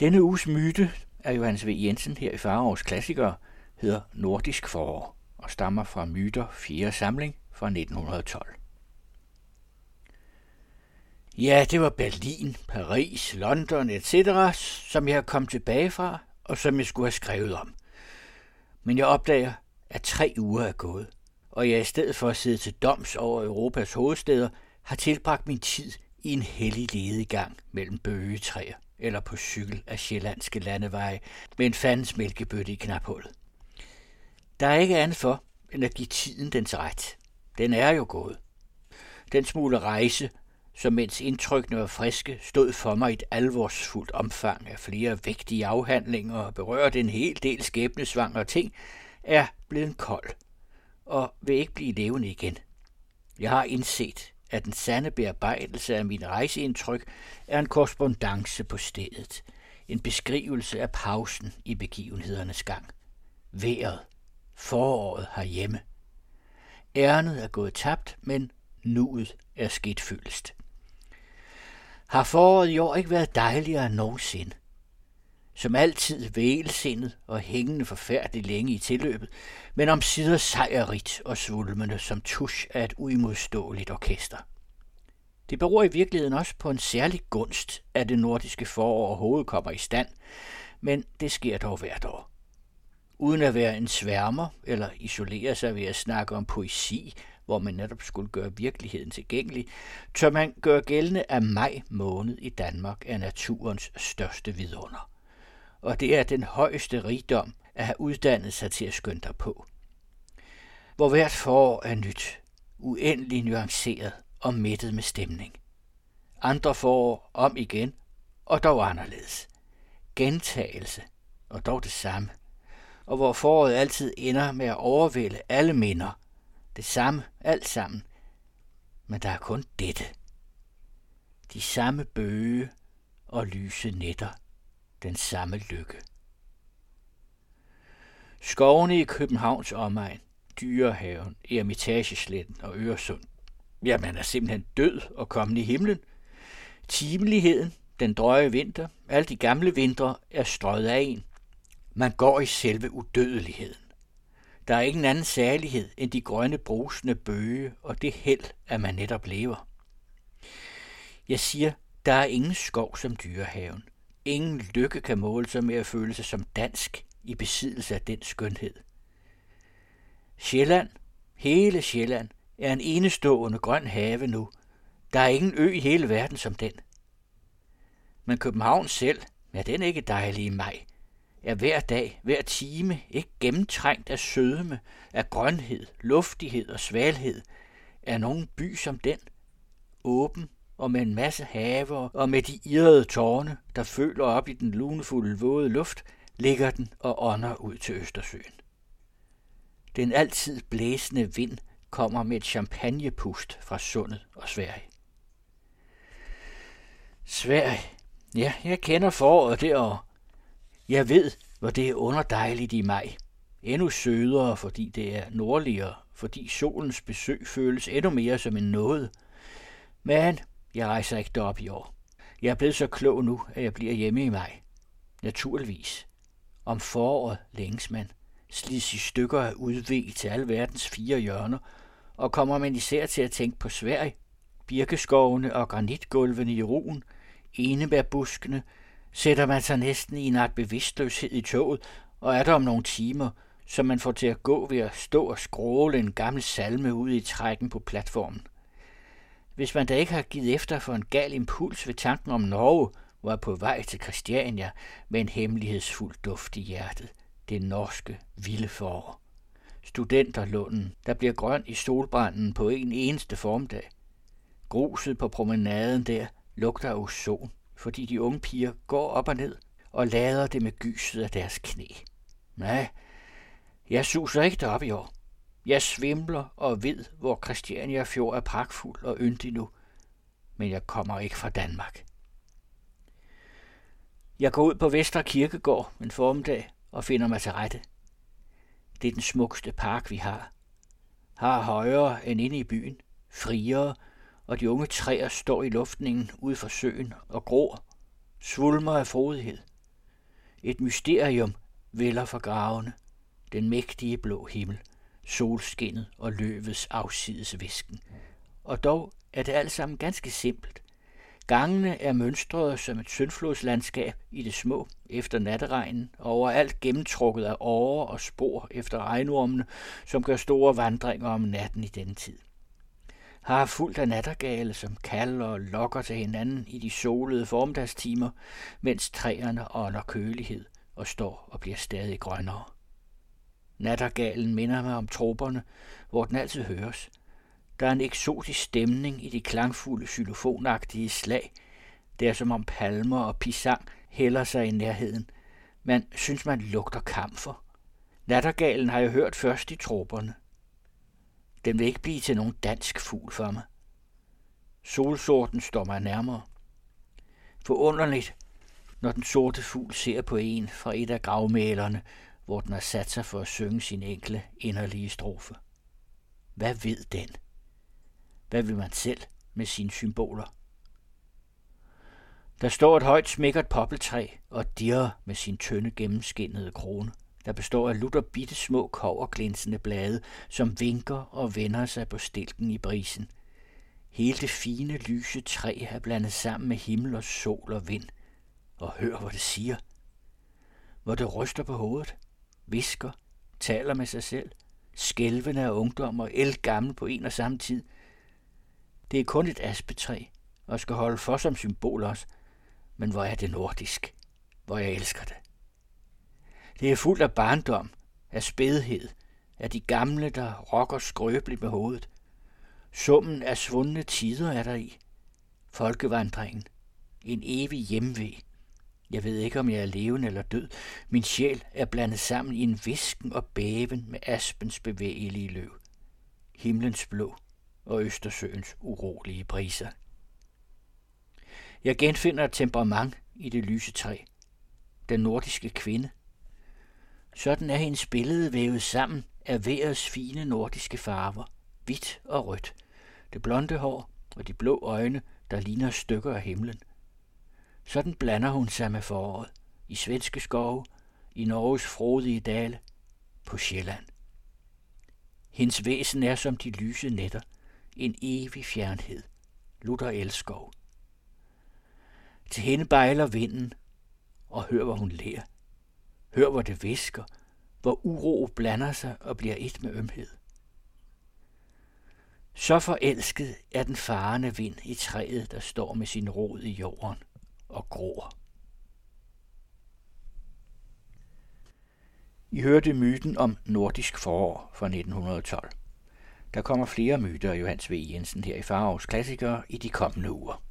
Denne uges myte af Johannes V. Jensen her i Fareårs Klassiker hedder Nordisk forår og stammer fra Myter 4. samling fra 1912. Ja, det var Berlin, Paris, London etc., som jeg kom tilbage fra, og som jeg skulle have skrevet om. Men jeg opdager, at tre uger er gået, og jeg i stedet for at sidde til doms over Europas hovedsteder, har tilbragt min tid i en hellig ledegang mellem bøgetræer eller på cykel af sjællandske landeveje med en fandens mælkebøtte i knaphullet. Der er ikke andet for, end at give tiden dens ret. Den er jo gået. Den smule rejse, som mens indtrykkene var friske, stod for mig i et alvorsfuldt omfang af flere vægtige afhandlinger og berørte en hel del skæbnesvangre ting, er blevet kold og vil ikke blive levende igen. Jeg har indset, at den sande bearbejdelse af min rejseindtryk er en korrespondence på stedet, en beskrivelse af pausen i begivenhedernes gang. Været, foråret herhjemme. Ærnet er gået tabt, men nuet er sket fyldest. Har foråret i år ikke været dejligere end nogensinde? Som altid vælsindet og hængende forfærdeligt længe i tilløbet, men om sider sejrigt og svulmende som tusch af et uimodståeligt orkester. Det beror i virkeligheden også på en særlig gunst, at det nordiske forår overhovedet kommer i stand, men det sker dog hvert år. Uden at være en sværmer eller isolere sig ved at snakke om poesi, hvor man netop skulle gøre virkeligheden tilgængelig, tør man gøre gældende, at maj måned i Danmark er naturens største vidunder. Og det er den højeste rigdom at have uddannet sig til at skynde dig på. Hvor hvert forår er nyt, uendelig nuanceret og mættet med stemning. Andre forår om igen, og dog anderledes. Gentagelse, og dog det samme. Og hvor foråret altid ender med at overvælde alle minder. Det samme, alt sammen. Men der er kun dette. De samme bøge og lyse nætter. Den samme lykke. Skovene i Københavns omegn, Dyrehaven, Eremitagesletten og Øresund. Ja, man er simpelthen død og kommet i himlen. Timeligheden, den drøje vinter, alle de gamle vintre er strøget af en. Man går i selve udødeligheden. Der er ingen anden særlighed end de grønne brusende bøge og det held, at man netop lever. Jeg siger, der er ingen skov som dyrehaven. Ingen lykke kan måle sig med at føle sig som dansk i besiddelse af den skønhed. Sjælland, hele Sjælland, er en enestående grøn have nu. Der er ingen ø i hele verden som den. Men København selv, er den ikke dejlig i maj? Er hver dag, hver time ikke gennemtrængt af sødme, af grønhed, luftighed og svalhed? Er nogen by som den? Åben og med en masse haver og med de irrede tårne, der føler op i den lunefulde våde luft, ligger den og ånder ud til Østersøen. Den altid blæsende vind kommer med et champagnepust fra sundet og Sverige. Sverige. Ja, jeg kender foråret derovre. Jeg ved, hvor det er underdejligt i maj. Endnu sødere, fordi det er nordligere, fordi solens besøg føles endnu mere som en nåde. Men jeg rejser ikke derop i år. Jeg er blevet så klog nu, at jeg bliver hjemme i maj. Naturligvis. Om foråret længes man slides i stykker af udvæg til alle verdens fire hjørner, og kommer man især til at tænke på Sverige, birkeskovene og granitgulvene i roen, enebærbuskene, sætter man sig næsten i en art bevidstløshed i toget, og er der om nogle timer, som man får til at gå ved at stå og skråle en gammel salme ud i trækken på platformen. Hvis man da ikke har givet efter for en gal impuls ved tanken om Norge, var på vej til Christiania med en hemmelighedsfuld duft i hjertet, det norske vilde forår. Studenterlunden, der bliver grøn i solbranden på en eneste formdag. Gruset på promenaden der lugter af ozon, fordi de unge piger går op og ned og lader det med gyset af deres knæ. Nej, jeg suser ikke derop i år. Jeg svimler og ved, hvor Christiania Fjord er pragtfuld og yndig nu, men jeg kommer ikke fra Danmark. Jeg går ud på Vester Kirkegård en formiddag og finder mig til rette. Det er den smukkeste park, vi har. Har højere end inde i byen, friere, og de unge træer står i luftningen ude for søen og gror, svulmer af frodighed. Et mysterium vælger for gravene. Den mægtige blå himmel, solskinnet og løvets afsides visken. Og dog er det alt sammen ganske simpelt. Gangene er mønstrede som et søndflodslandskab i det små efter natteregnen, og overalt gennemtrukket af årer og spor efter regnormene, som gør store vandringer om natten i denne tid. Har fuldt af nattergale, som kalder og lokker til hinanden i de solede formiddagstimer, mens træerne ånder kølighed og står og bliver stadig grønnere. Nattergalen minder mig om troberne, hvor den altid høres – der er en eksotisk stemning i de klangfulde xylofonagtige slag. Det er som om palmer og pisang hælder sig i nærheden. Man synes, man lugter kamfer. Nattergalen har jeg hørt først i troperne. Den vil ikke blive til nogen dansk fugl for mig. Solsorten står mig nærmere. Forunderligt, når den sorte fugl ser på en fra et af gravmælerne, hvor den har sat sig for at synge sin enkle, inderlige strofe. Hvad ved den? Hvad vil man selv med sine symboler? Der står et højt smækkert poppeltræ og dirrer med sin tynde gennemskinnede krone, der består af lutter bitte små koverglinsende blade, som vinker og vender sig på stilken i brisen. Hele det fine, lyse træ er blandet sammen med himmel og sol og vind. Og hør, hvor det siger. Hvor det ryster på hovedet, visker, taler med sig selv, skælvende af ungdom og el gammel på en og samme tid – det er kun et aspetræ, og skal holde for som symbol også. Men hvor er det nordisk. Hvor jeg elsker det. Det er fuldt af barndom, af spædhed, af de gamle, der rokker skrøbeligt med hovedet. Summen af svundne tider er der i. Folkevandringen. En evig hjemvej. Jeg ved ikke, om jeg er levende eller død. Min sjæl er blandet sammen i en visken og bæven med aspens bevægelige løv. Himlens blå og Østersøens urolige briser. Jeg genfinder et temperament i det lyse træ. Den nordiske kvinde. Sådan er hendes billede vævet sammen af vejrets fine nordiske farver, hvidt og rødt, det blonde hår og de blå øjne, der ligner stykker af himlen. Sådan blander hun sig med foråret, i svenske skove, i Norges frodige dale, på Sjælland. Hendes væsen er som de lyse netter – en evig fjernhed. Luther Elskov. Til hende bejler vinden, og hør, hvor hun lærer. Hør, hvor det visker, hvor uro blander sig og bliver et med ømhed. Så forelsket er den farende vind i træet, der står med sin rod i jorden og gror. I hørte myten om nordisk forår fra 1912. Der kommer flere myter af Johannes V. Jensen her i Farovs Klassikere i de kommende uger.